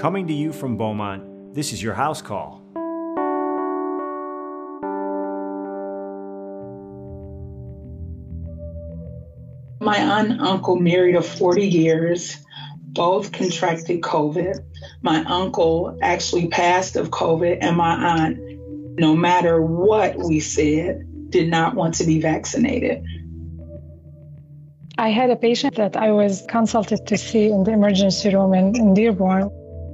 Coming to you from Beaumont, this is your house call. My aunt and uncle married of 40 years. Both contracted COVID. My uncle actually passed of COVID, and my aunt, no matter what we said, did not want to be vaccinated. I had a patient that I was consulted to see in the emergency room in, in Dearborn.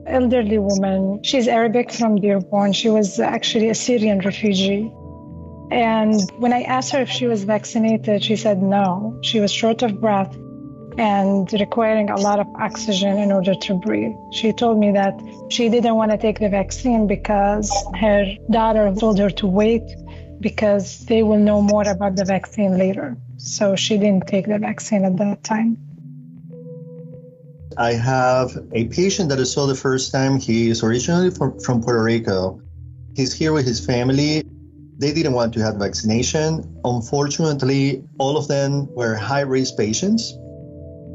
Elderly woman. She's Arabic from Dearborn. She was actually a Syrian refugee. And when I asked her if she was vaccinated, she said no. She was short of breath and requiring a lot of oxygen in order to breathe. She told me that she didn't want to take the vaccine because her daughter told her to wait because they will know more about the vaccine later. So she didn't take the vaccine at that time. I have a patient that I saw the first time. He is originally from, from Puerto Rico. He's here with his family. They didn't want to have vaccination. Unfortunately, all of them were high risk patients.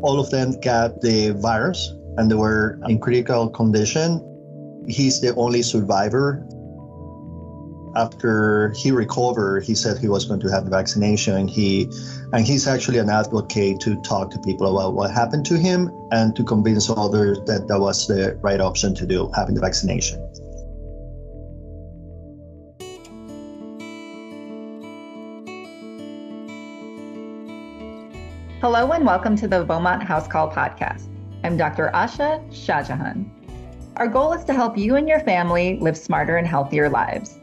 All of them got the virus and they were in critical condition. He's the only survivor after he recovered, he said he was going to have the vaccination. He and he's actually an advocate to talk to people about what happened to him and to convince others that that was the right option to do, having the vaccination. Hello and welcome to the Beaumont House Call podcast. I'm Dr. Asha Shahjahan. Our goal is to help you and your family live smarter and healthier lives.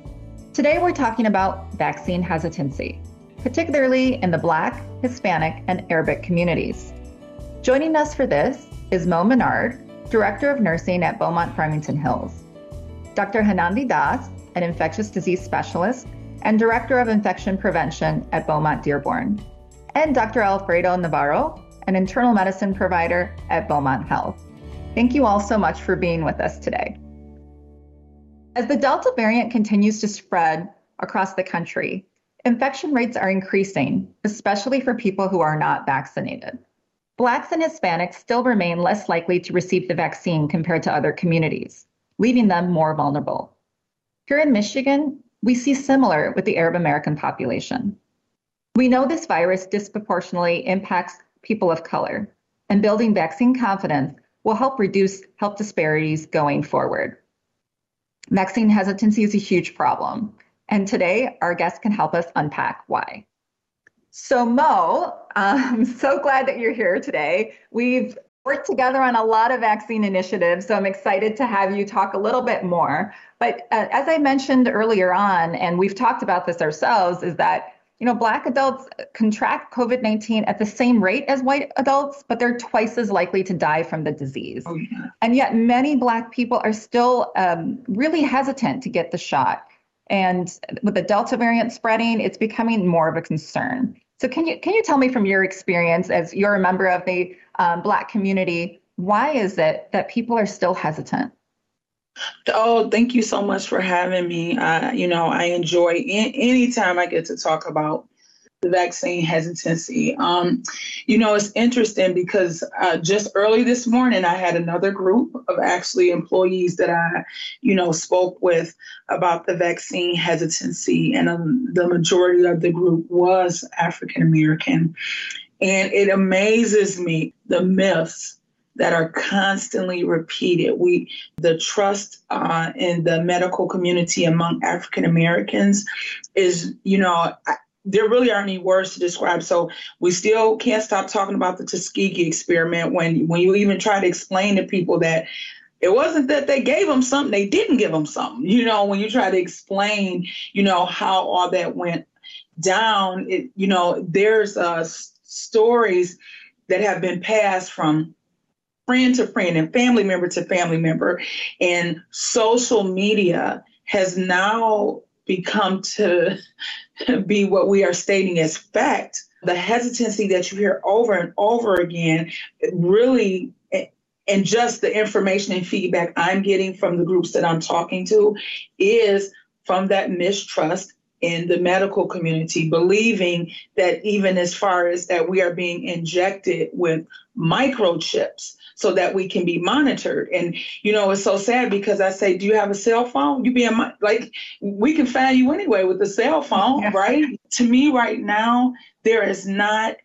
Today, we're talking about vaccine hesitancy, particularly in the Black, Hispanic, and Arabic communities. Joining us for this is Mo Menard, Director of Nursing at Beaumont Farmington Hills, Dr. Hanandi Das, an infectious disease specialist and Director of Infection Prevention at Beaumont Dearborn, and Dr. Alfredo Navarro, an internal medicine provider at Beaumont Health. Thank you all so much for being with us today. As the Delta variant continues to spread across the country, infection rates are increasing, especially for people who are not vaccinated. Blacks and Hispanics still remain less likely to receive the vaccine compared to other communities, leaving them more vulnerable. Here in Michigan, we see similar with the Arab American population. We know this virus disproportionately impacts people of color, and building vaccine confidence will help reduce health disparities going forward. Vaccine hesitancy is a huge problem. And today, our guest can help us unpack why. So, Mo, I'm so glad that you're here today. We've worked together on a lot of vaccine initiatives, so I'm excited to have you talk a little bit more. But uh, as I mentioned earlier on, and we've talked about this ourselves, is that you know, black adults contract COVID 19 at the same rate as white adults, but they're twice as likely to die from the disease. Oh, yeah. And yet, many black people are still um, really hesitant to get the shot. And with the Delta variant spreading, it's becoming more of a concern. So, can you can you tell me from your experience as you're a member of the um, Black community, why is it that people are still hesitant? Oh, thank you so much for having me. Uh, you know, I enjoy in, anytime I get to talk about the vaccine hesitancy. Um, you know, it's interesting because uh, just early this morning, I had another group of actually employees that I, you know, spoke with about the vaccine hesitancy, and um, the majority of the group was African American. And it amazes me the myths that are constantly repeated. We, the trust uh, in the medical community among African Americans is, you know, I, there really aren't any words to describe. So we still can't stop talking about the Tuskegee experiment when when you even try to explain to people that it wasn't that they gave them something, they didn't give them something. You know, when you try to explain, you know, how all that went down, it, you know, there's uh, stories that have been passed from friend to friend and family member to family member. And social media has now become to be what we are stating as fact. The hesitancy that you hear over and over again really and just the information and feedback I'm getting from the groups that I'm talking to is from that mistrust in the medical community, believing that even as far as that we are being injected with microchips so that we can be monitored. And you know, it's so sad because I say, "Do you have a cell phone?" You being like, we can find you anyway with a cell phone, yeah. right? To me, right now, there is not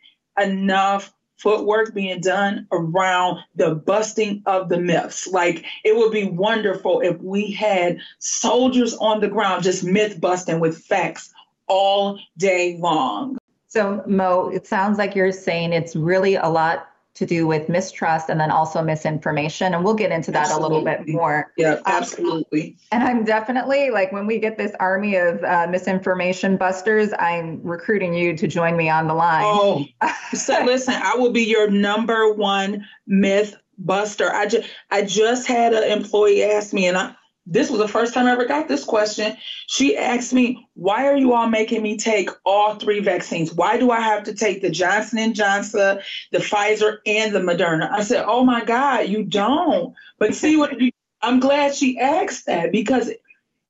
enough footwork being done around the busting of the myths. Like it would be wonderful if we had soldiers on the ground just myth busting with facts all day long. So, Mo, it sounds like you're saying it's really a lot to do with mistrust and then also misinformation. And we'll get into that absolutely. a little bit more. Yeah, um, absolutely. Um, and I'm definitely like when we get this army of uh, misinformation busters, I'm recruiting you to join me on the line. Oh, so listen, I will be your number one myth buster. I just I just had an employee ask me, and I this was the first time I ever got this question. She asked me, "Why are you all making me take all three vaccines? Why do I have to take the Johnson and Johnson, the Pfizer, and the Moderna?" I said, "Oh my God, you don't." But see what I'm glad she asked that because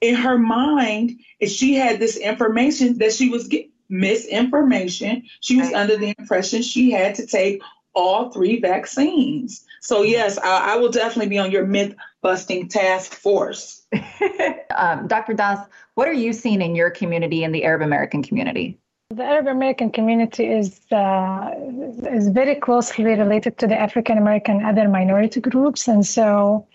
in her mind, if she had this information that she was getting misinformation, she was under the impression she had to take all three vaccines. So yes, I, I will definitely be on your myth busting task force. um, Dr. Das, what are you seeing in your community in the Arab American community? The Arab American community is uh, is very closely related to the African American other minority groups, and so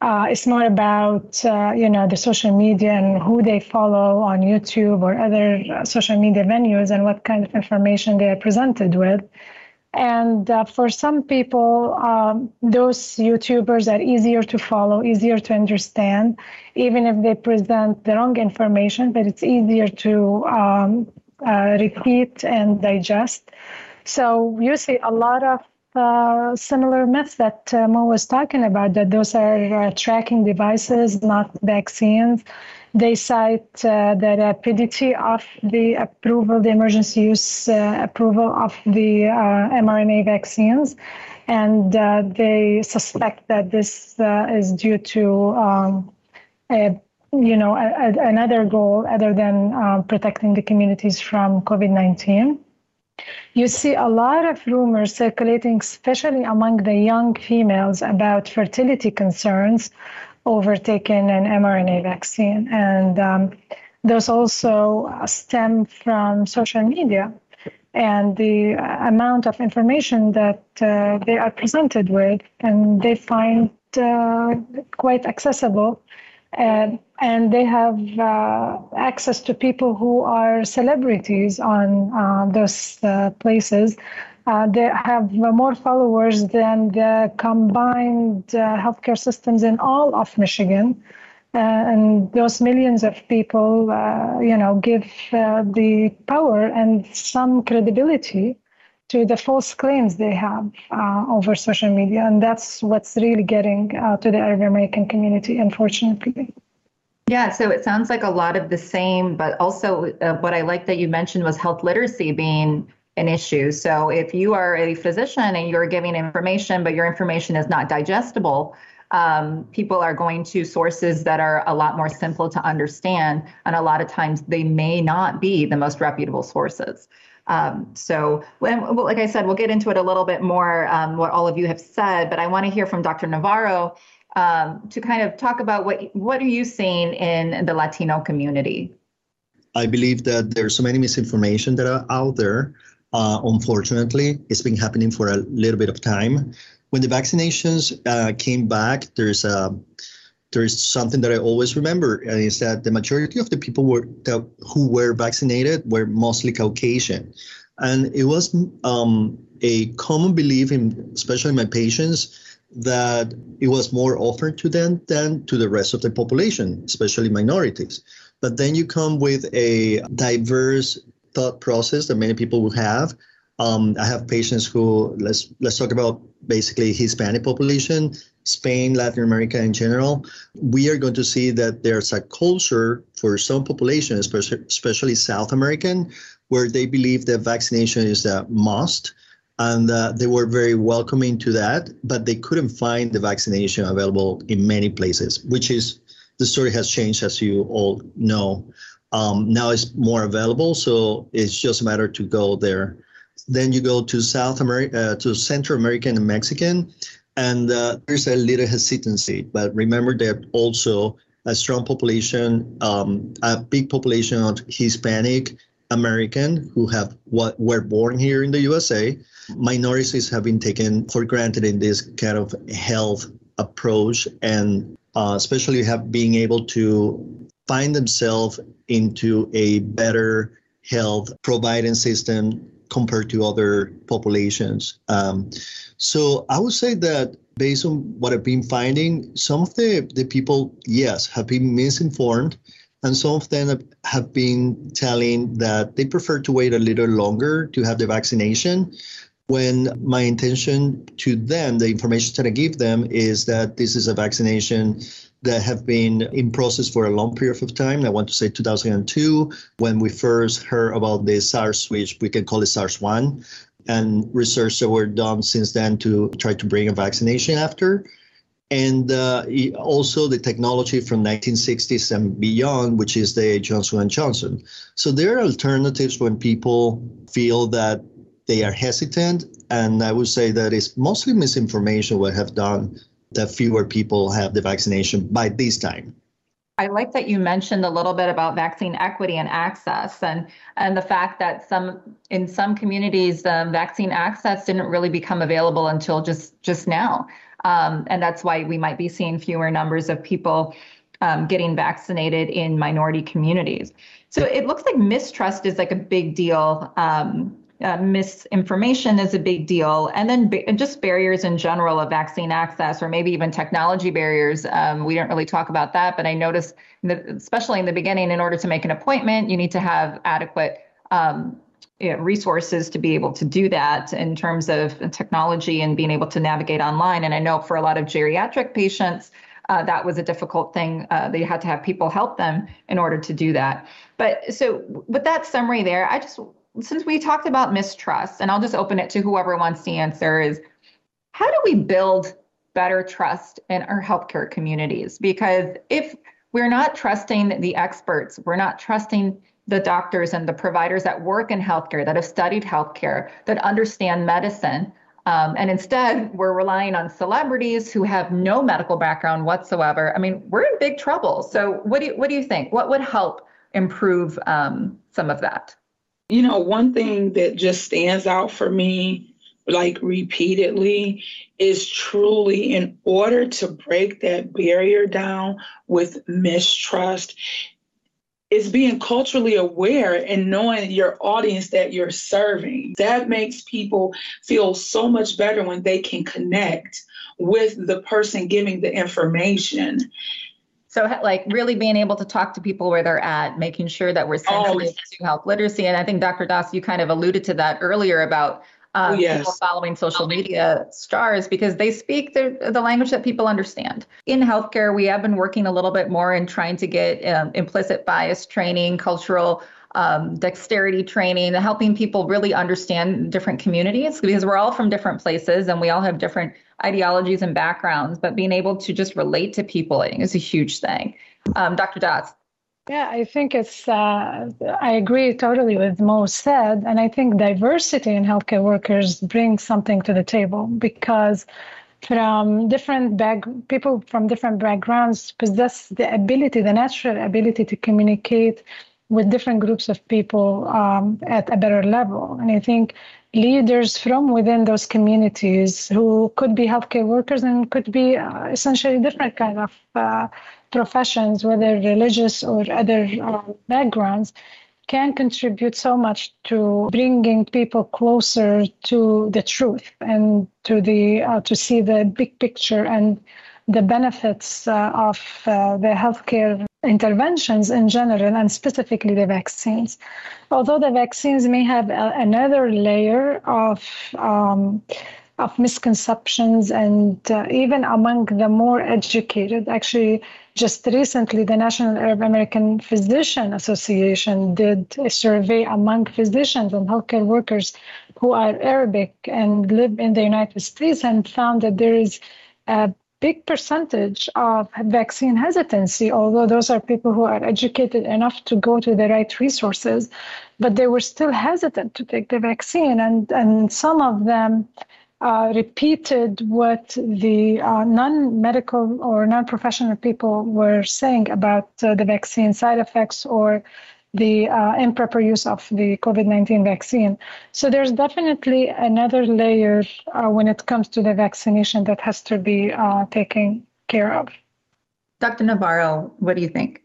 uh, it's more about uh, you know the social media and who they follow on YouTube or other uh, social media venues and what kind of information they are presented with. And uh, for some people, um, those YouTubers are easier to follow, easier to understand, even if they present the wrong information, but it's easier to um, uh, repeat and digest. So you see a lot of uh, similar myths that uh, Mo was talking about, that those are uh, tracking devices, not vaccines. They cite uh, the rapidity of the approval, the emergency use uh, approval of the uh, mRNA vaccines, and uh, they suspect that this uh, is due to um, a, you know a, a, another goal other than um, protecting the communities from COVID-19. You see a lot of rumors circulating, especially among the young females, about fertility concerns overtaken an mRNA vaccine. And um, those also stem from social media and the amount of information that uh, they are presented with, and they find uh, quite accessible. And, and they have uh, access to people who are celebrities on uh, those uh, places uh, they have more followers than the combined uh, healthcare systems in all of Michigan. Uh, and those millions of people, uh, you know, give uh, the power and some credibility to the false claims they have uh, over social media. And that's what's really getting to the Arab American community, unfortunately. Yeah, so it sounds like a lot of the same, but also what I like that you mentioned was health literacy being an issue. So if you are a physician and you're giving information, but your information is not digestible, um, people are going to sources that are a lot more simple to understand. And a lot of times they may not be the most reputable sources. Um, so, when, like I said, we'll get into it a little bit more, um, what all of you have said, but I want to hear from Dr. Navarro um, to kind of talk about what, what are you seeing in the Latino community? I believe that there's so many misinformation that are out there uh, unfortunately, it's been happening for a little bit of time. When the vaccinations uh, came back, there's a there is something that I always remember, and is that the majority of the people were that, who were vaccinated were mostly Caucasian, and it was um, a common belief in, especially my patients, that it was more offered to them than to the rest of the population, especially minorities. But then you come with a diverse thought process that many people will have. Um, I have patients who let's let's talk about basically Hispanic population, Spain, Latin America in general. We are going to see that there's a culture for some population, especially especially South American, where they believe that vaccination is a must, and uh, they were very welcoming to that. But they couldn't find the vaccination available in many places, which is the story has changed, as you all know. Um, now it's more available, so it's just a matter to go there. Then you go to South America, uh, to Central American and Mexican, and uh, there's a little hesitancy. But remember that also a strong population, um, a big population of Hispanic American who have what were born here in the USA. Minorities have been taken for granted in this kind of health approach, and uh, especially have being able to find themselves into a better health providing system compared to other populations. Um, so I would say that based on what I've been finding, some of the, the people, yes, have been misinformed. And some of them have been telling that they prefer to wait a little longer to have the vaccination. When my intention to them, the information that I give them is that this is a vaccination that have been in process for a long period of time. I want to say 2002, when we first heard about the SARS which we can call it SARS-1, and research that were done since then to try to bring a vaccination after. And uh, also the technology from 1960s and beyond, which is the Johnson & Johnson. So there are alternatives when people feel that they are hesitant. And I would say that it's mostly misinformation what have done that fewer people have the vaccination by this time. I like that you mentioned a little bit about vaccine equity and access, and and the fact that some in some communities, um, vaccine access didn't really become available until just just now, um, and that's why we might be seeing fewer numbers of people um, getting vaccinated in minority communities. So it looks like mistrust is like a big deal um, uh, misinformation is a big deal, and then ba- just barriers in general of vaccine access, or maybe even technology barriers. Um, we didn't really talk about that, but I noticed, that especially in the beginning, in order to make an appointment, you need to have adequate um, you know, resources to be able to do that in terms of technology and being able to navigate online. And I know for a lot of geriatric patients, uh, that was a difficult thing. Uh, they had to have people help them in order to do that. But so with that summary there, I just since we talked about mistrust, and I'll just open it to whoever wants to answer, is how do we build better trust in our healthcare communities? Because if we're not trusting the experts, we're not trusting the doctors and the providers that work in healthcare, that have studied healthcare, that understand medicine. Um, and instead, we're relying on celebrities who have no medical background whatsoever. I mean, we're in big trouble. So, what do you, what do you think? What would help improve um, some of that? You know, one thing that just stands out for me, like repeatedly, is truly in order to break that barrier down with mistrust, is being culturally aware and knowing your audience that you're serving. That makes people feel so much better when they can connect with the person giving the information. So, like, really being able to talk to people where they're at, making sure that we're sensitive oh, to health literacy. And I think Dr. Das, you kind of alluded to that earlier about um, oh, yes. people following social media stars because they speak the, the language that people understand. In healthcare, we have been working a little bit more in trying to get um, implicit bias training, cultural um, dexterity training, helping people really understand different communities because we're all from different places and we all have different ideologies and backgrounds. But being able to just relate to people is a huge thing. Um, Dr. Das. Yeah, I think it's, uh, I agree totally with Mo said. And I think diversity in healthcare workers brings something to the table because from different back people from different backgrounds possess the ability, the natural ability to communicate with different groups of people um, at a better level. And I think leaders from within those communities who could be healthcare workers and could be uh, essentially different kind of uh, professions, whether religious or other uh, backgrounds, can contribute so much to bringing people closer to the truth and to the uh, to see the big picture and the benefits uh, of uh, the healthcare interventions in general and specifically the vaccines. Although the vaccines may have a, another layer of um, of misconceptions and uh, even among the more educated. Actually, just recently, the National Arab American Physician Association did a survey among physicians and healthcare workers who are Arabic and live in the United States and found that there is a big percentage of vaccine hesitancy, although those are people who are educated enough to go to the right resources, but they were still hesitant to take the vaccine. And, and some of them uh, repeated what the uh, non medical or non professional people were saying about uh, the vaccine side effects or the uh, improper use of the COVID 19 vaccine. So there's definitely another layer uh, when it comes to the vaccination that has to be uh, taken care of. Dr. Navarro, what do you think?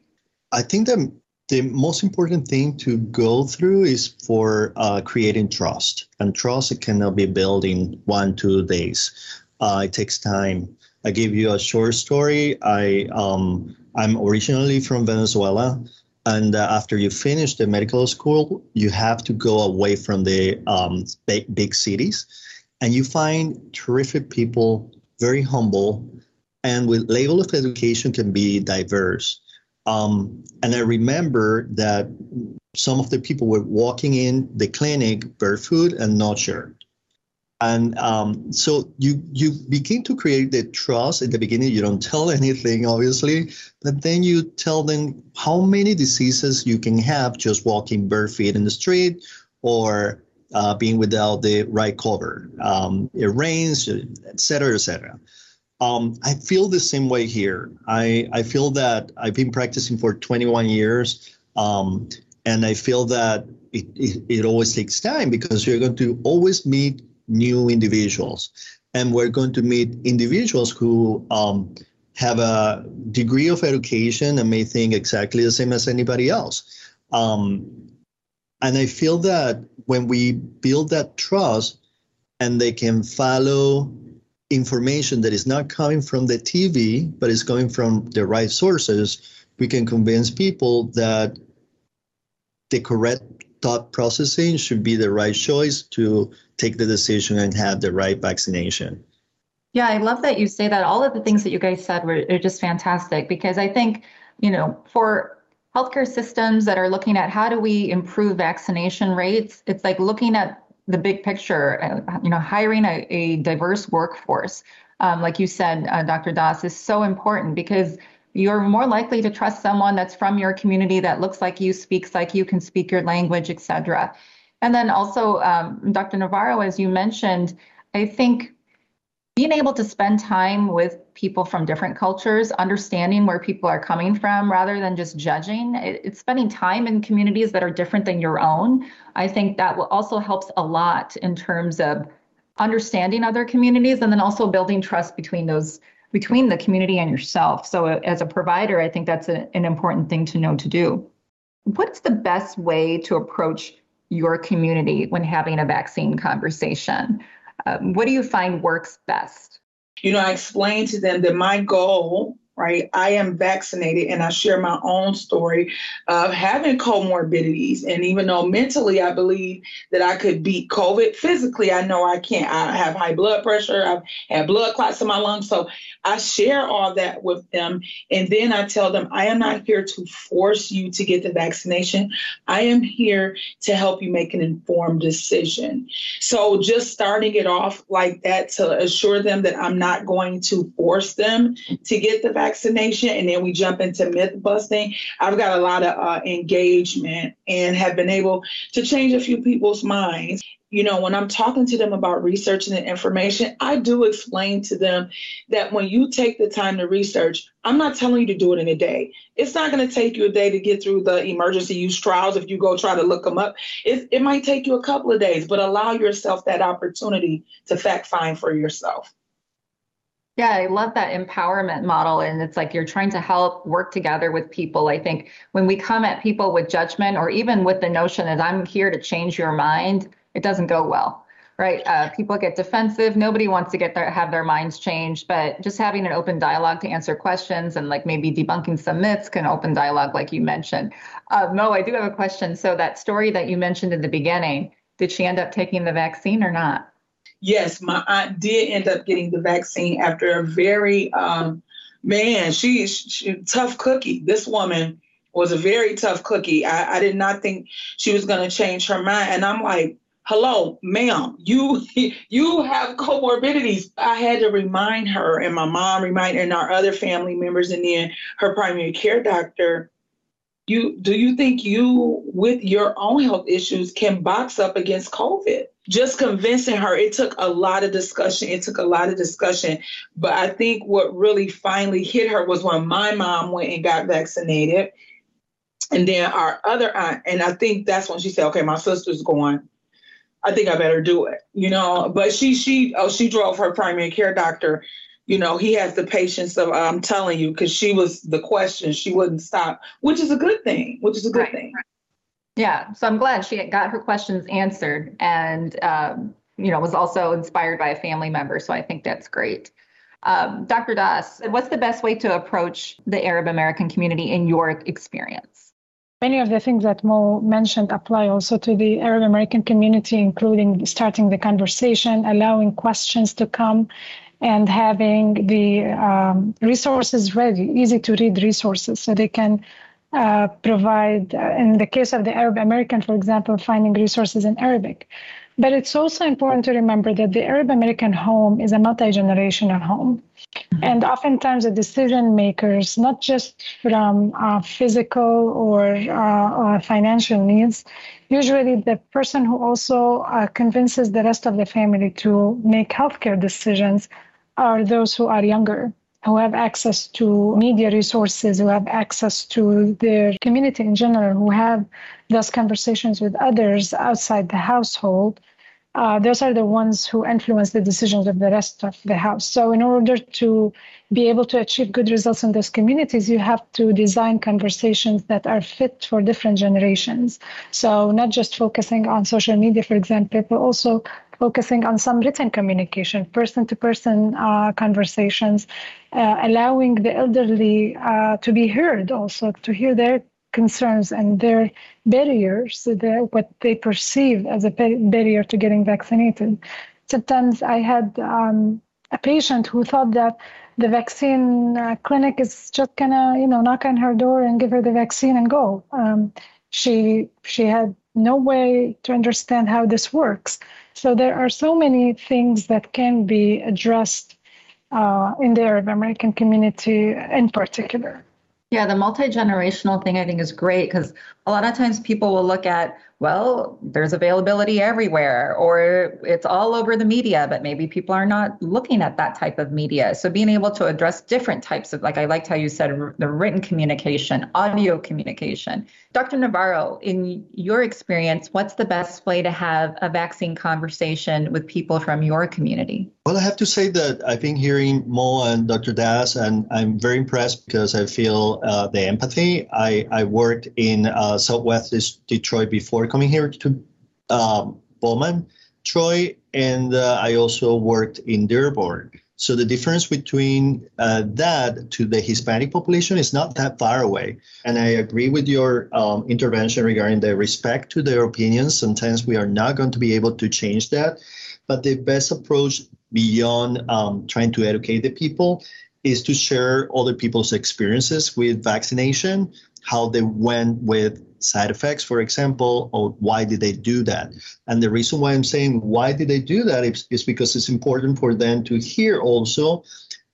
I think that the most important thing to go through is for uh, creating trust. And trust it cannot be built in one, two days. Uh, it takes time. I give you a short story. I um, I'm originally from Venezuela. And uh, after you finish the medical school, you have to go away from the um, big, big cities. And you find terrific people, very humble, and with level of education can be diverse. Um, and I remember that some of the people were walking in the clinic barefoot and not sure and um, so you you begin to create the trust at the beginning. You don't tell anything obviously but then you tell them how many diseases you can have just walking bare feet in the street or uh, being without the right cover. Um, it rains etc etc um, i feel the same way here. I, I feel that i've been practicing for 21 years um, and i feel that it, it, it always takes time because you're going to always meet new individuals. And we're going to meet individuals who um, have a degree of education and may think exactly the same as anybody else. Um, and I feel that when we build that trust and they can follow information that is not coming from the TV, but is coming from the right sources, we can convince people that the correct thought processing should be the right choice to take the decision and have the right vaccination. Yeah, I love that you say that. All of the things that you guys said were are just fantastic because I think, you know, for healthcare systems that are looking at how do we improve vaccination rates, it's like looking at the big picture, uh, you know, hiring a, a diverse workforce. Um, like you said, uh, Dr. Das, is so important because you're more likely to trust someone that's from your community that looks like you, speaks like you, can speak your language, et cetera. And then also, um, Dr. Navarro, as you mentioned, I think being able to spend time with people from different cultures, understanding where people are coming from rather than just judging, it, it's spending time in communities that are different than your own. I think that will also helps a lot in terms of understanding other communities and then also building trust between those between the community and yourself. So as a provider, I think that's a, an important thing to know to do. What's the best way to approach your community when having a vaccine conversation? Um, what do you find works best? You know, I explained to them that my goal right? I am vaccinated and I share my own story of having comorbidities. And even though mentally I believe that I could beat COVID, physically I know I can't. I have high blood pressure, I've had blood clots in my lungs. So I share all that with them. And then I tell them, I am not here to force you to get the vaccination. I am here to help you make an informed decision. So just starting it off like that to assure them that I'm not going to force them to get the vaccination. And then we jump into myth busting. I've got a lot of uh, engagement and have been able to change a few people's minds you know, when I'm talking to them about researching the information, I do explain to them that when you take the time to research, I'm not telling you to do it in a day. It's not going to take you a day to get through the emergency use trials if you go try to look them up. It, it might take you a couple of days, but allow yourself that opportunity to fact find for yourself. Yeah, I love that empowerment model. And it's like you're trying to help work together with people. I think when we come at people with judgment or even with the notion that I'm here to change your mind, it doesn't go well right uh, people get defensive nobody wants to get their have their minds changed but just having an open dialogue to answer questions and like maybe debunking some myths can open dialogue like you mentioned uh, mo i do have a question so that story that you mentioned in the beginning did she end up taking the vaccine or not yes my aunt did end up getting the vaccine after a very um, man she, she tough cookie this woman was a very tough cookie I, I did not think she was going to change her mind and i'm like hello, ma'am, you you have comorbidities. I had to remind her, and my mom reminded, and our other family members, and then her primary care doctor. You do you think you, with your own health issues, can box up against COVID? Just convincing her. It took a lot of discussion. It took a lot of discussion, but I think what really finally hit her was when my mom went and got vaccinated. And then our other aunt, and I think that's when she said, "Okay, my sister's going." I think I better do it, you know. But she she oh she drove her primary care doctor. You know, he has the patience of I'm telling you, because she was the question, she wouldn't stop, which is a good thing, which is a good right. thing. Yeah, so I'm glad she got her questions answered, and um, you know was also inspired by a family member. So I think that's great. Um, Dr. Das, what's the best way to approach the Arab American community in your experience? Many of the things that Mo mentioned apply also to the Arab American community, including starting the conversation, allowing questions to come, and having the um, resources ready, easy to read resources, so they can uh, provide, uh, in the case of the Arab American, for example, finding resources in Arabic. But it's also important to remember that the Arab American home is a multi generational home. Mm-hmm. And oftentimes, the decision makers, not just from uh, physical or uh, uh, financial needs, usually the person who also uh, convinces the rest of the family to make healthcare decisions are those who are younger who have access to media resources, who have access to their community in general, who have those conversations with others outside the household, uh, those are the ones who influence the decisions of the rest of the house. So, in order to be able to achieve good results in those communities, you have to design conversations that are fit for different generations. So, not just focusing on social media, for example, but also focusing on some written communication, person to person conversations, uh, allowing the elderly uh, to be heard also, to hear their concerns and their barriers, what they perceive as a barrier to getting vaccinated. Sometimes I had um, a patient who thought that the vaccine uh, clinic is just gonna, you know, knock on her door and give her the vaccine and go. Um, she she had no way to understand how this works. So there are so many things that can be addressed uh, in the Arab American community in particular. Yeah, the multi generational thing I think is great because a lot of times people will look at, well, there's availability everywhere or it's all over the media, but maybe people are not looking at that type of media. So being able to address different types of, like I liked how you said, the written communication, audio communication. Dr. Navarro, in your experience, what's the best way to have a vaccine conversation with people from your community? Well, I have to say that I've been hearing Mo and Dr. Das, and I'm very impressed because I feel uh, the empathy. I, I worked in uh, Southwest Detroit before coming here to um, Beaumont, Troy, and uh, I also worked in Dearborn. So the difference between uh, that to the Hispanic population is not that far away. And I agree with your um, intervention regarding the respect to their opinions. Sometimes we are not going to be able to change that. But the best approach beyond um, trying to educate the people is to share other people's experiences with vaccination, how they went with side effects, for example, or why did they do that? And the reason why I'm saying why did they do that is, is because it's important for them to hear also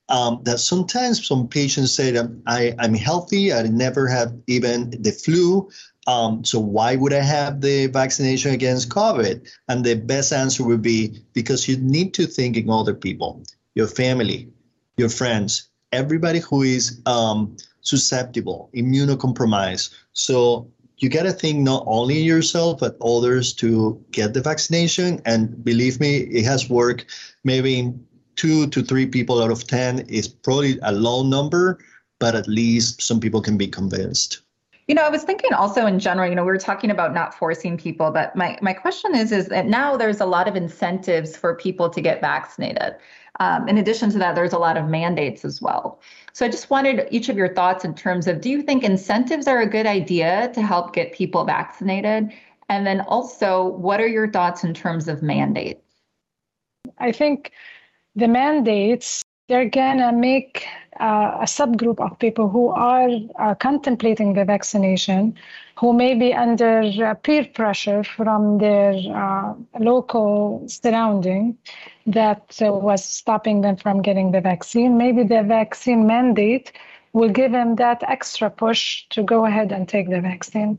um, that sometimes some patients say that I, I'm healthy, I never have even the flu. Um, so why would I have the vaccination against COVID? And the best answer would be because you need to think in other people, your family, your friends, everybody who is um, susceptible, immunocompromised. So you got to think not only yourself but others to get the vaccination. And believe me, it has worked. Maybe in two to three people out of ten is probably a low number, but at least some people can be convinced. You know, I was thinking also in general, you know, we were talking about not forcing people, but my, my question is, is that now there's a lot of incentives for people to get vaccinated. Um, in addition to that, there's a lot of mandates as well. So I just wanted each of your thoughts in terms of do you think incentives are a good idea to help get people vaccinated? And then also, what are your thoughts in terms of mandates? I think the mandates they're gonna make uh, a subgroup of people who are uh, contemplating the vaccination, who may be under uh, peer pressure from their uh, local surrounding that uh, was stopping them from getting the vaccine. Maybe the vaccine mandate will give them that extra push to go ahead and take the vaccine.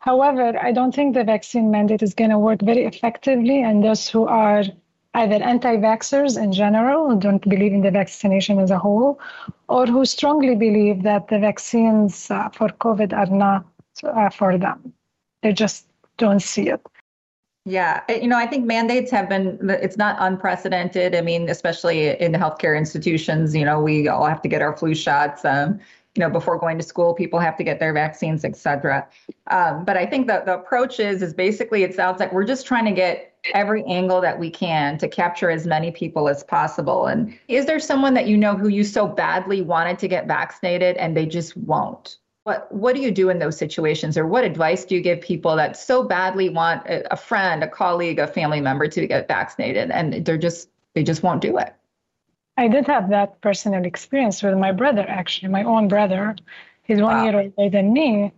However, I don't think the vaccine mandate is going to work very effectively, and those who are either anti-vaxxers in general, who don't believe in the vaccination as a whole, or who strongly believe that the vaccines uh, for COVID are not uh, for them. They just don't see it. Yeah, you know, I think mandates have been, it's not unprecedented. I mean, especially in healthcare institutions, you know, we all have to get our flu shots. Um, you know, before going to school, people have to get their vaccines, et cetera. Um, but I think that the approach is, is basically, it sounds like we're just trying to get every angle that we can to capture as many people as possible. And is there someone that you know who you so badly wanted to get vaccinated and they just won't? What what do you do in those situations or what advice do you give people that so badly want a, a friend, a colleague, a family member to get vaccinated and they're just they just won't do it? I did have that personal experience with my brother actually, my own brother. He's one wow. year older than me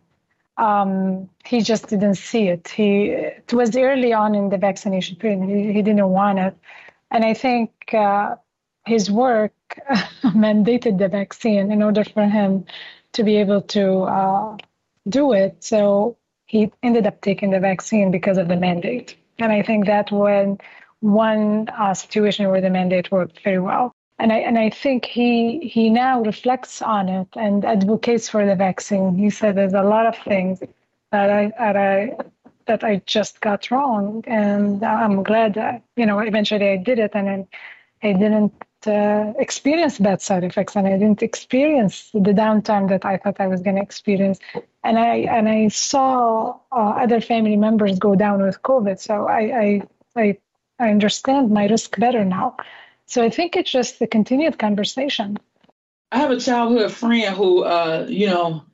um, he just didn't see it. He it was early on in the vaccination period. He, he didn't want it, and I think uh, his work mandated the vaccine in order for him to be able to uh, do it. So he ended up taking the vaccine because of the mandate, and I think that when one uh, situation where the mandate worked very well and I and I think he he now reflects on it and advocates for the vaccine. He said there's a lot of things that I that I that I just got wrong, and I'm glad that you know eventually I did it, and I, I didn't uh, experience bad side effects, and I didn't experience the downtime that I thought I was going to experience, and I and I saw uh, other family members go down with COVID, so I I I, I understand my risk better now. So I think it's just the continued conversation. I have a childhood friend who, uh, you know,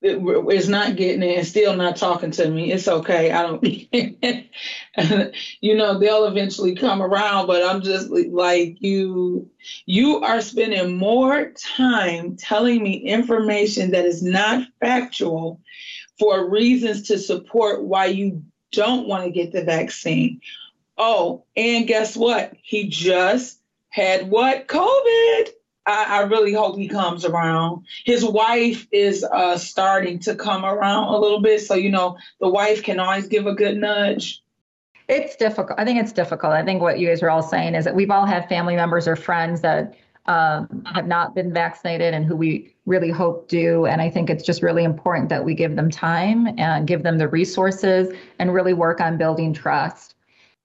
is not getting it and still not talking to me. It's okay. I don't, you know, they'll eventually come around, but I'm just like you, you are spending more time telling me information that is not factual for reasons to support why you don't want to get the vaccine. Oh, and guess what? He just had what? COVID. I, I really hope he comes around. His wife is uh, starting to come around a little bit. So, you know, the wife can always give a good nudge. It's difficult. I think it's difficult. I think what you guys are all saying is that we've all had family members or friends that um, have not been vaccinated and who we really hope do. And I think it's just really important that we give them time and give them the resources and really work on building trust.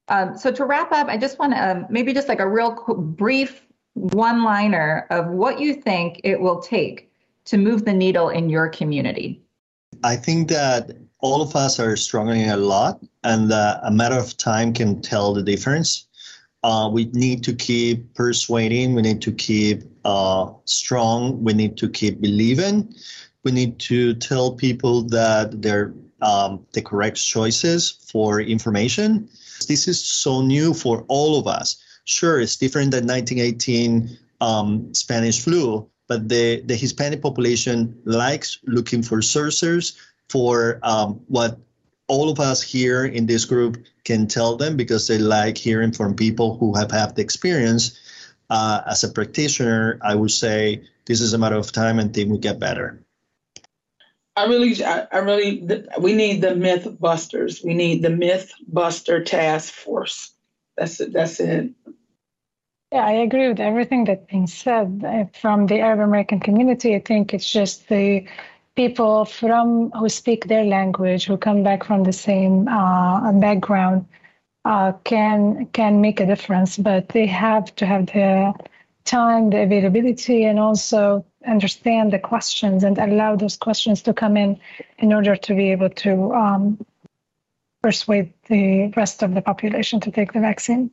Um, so to wrap up, I just want to um, maybe just like a real quick, brief one liner of what you think it will take to move the needle in your community. I think that all of us are struggling a lot, and uh, a matter of time can tell the difference. Uh, we need to keep persuading, we need to keep uh, strong, we need to keep believing, we need to tell people that they're um, the correct choices for information this is so new for all of us. Sure, it's different than 1918 um, Spanish flu, but the, the Hispanic population likes looking for sources for um, what all of us here in this group can tell them because they like hearing from people who have had the experience. Uh, as a practitioner, I would say this is a matter of time and things will get better. I really, I, I really, we need the myth busters. We need the myth buster task force. That's it. That's it. Yeah, I agree with everything that's being said uh, from the Arab American community. I think it's just the people from who speak their language, who come back from the same uh, background, uh, can can make a difference. But they have to have the time, the availability, and also understand the questions and allow those questions to come in in order to be able to um, persuade the rest of the population to take the vaccine.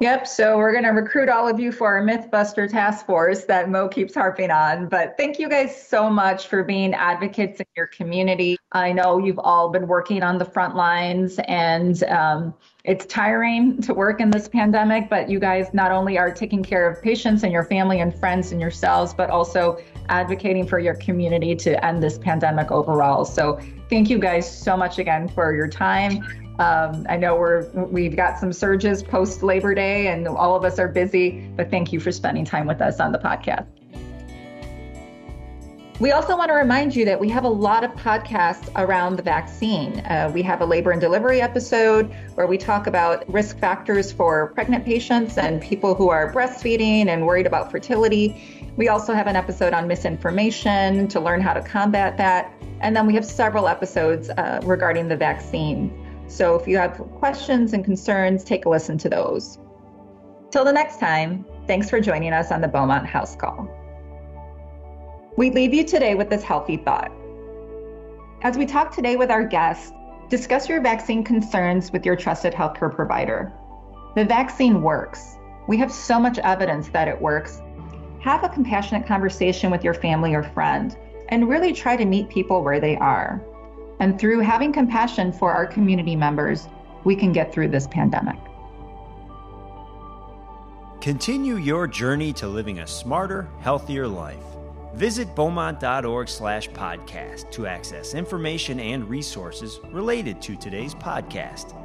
Yep. So we're going to recruit all of you for our Mythbuster task force that Mo keeps harping on. But thank you guys so much for being advocates in your community. I know you've all been working on the front lines and um, it's tiring to work in this pandemic, but you guys not only are taking care of patients and your family and friends and yourselves, but also advocating for your community to end this pandemic overall. So thank you guys so much again for your time. Um, I know we're we've got some surges post Labor Day, and all of us are busy. But thank you for spending time with us on the podcast. We also want to remind you that we have a lot of podcasts around the vaccine. Uh, we have a labor and delivery episode where we talk about risk factors for pregnant patients and people who are breastfeeding and worried about fertility. We also have an episode on misinformation to learn how to combat that. And then we have several episodes uh, regarding the vaccine. So if you have questions and concerns, take a listen to those. Till the next time, thanks for joining us on the Beaumont House Call. We leave you today with this healthy thought. As we talk today with our guests, discuss your vaccine concerns with your trusted healthcare provider. The vaccine works. We have so much evidence that it works. Have a compassionate conversation with your family or friend and really try to meet people where they are. And through having compassion for our community members, we can get through this pandemic. Continue your journey to living a smarter, healthier life. Visit beaumont.org slash podcast to access information and resources related to today's podcast.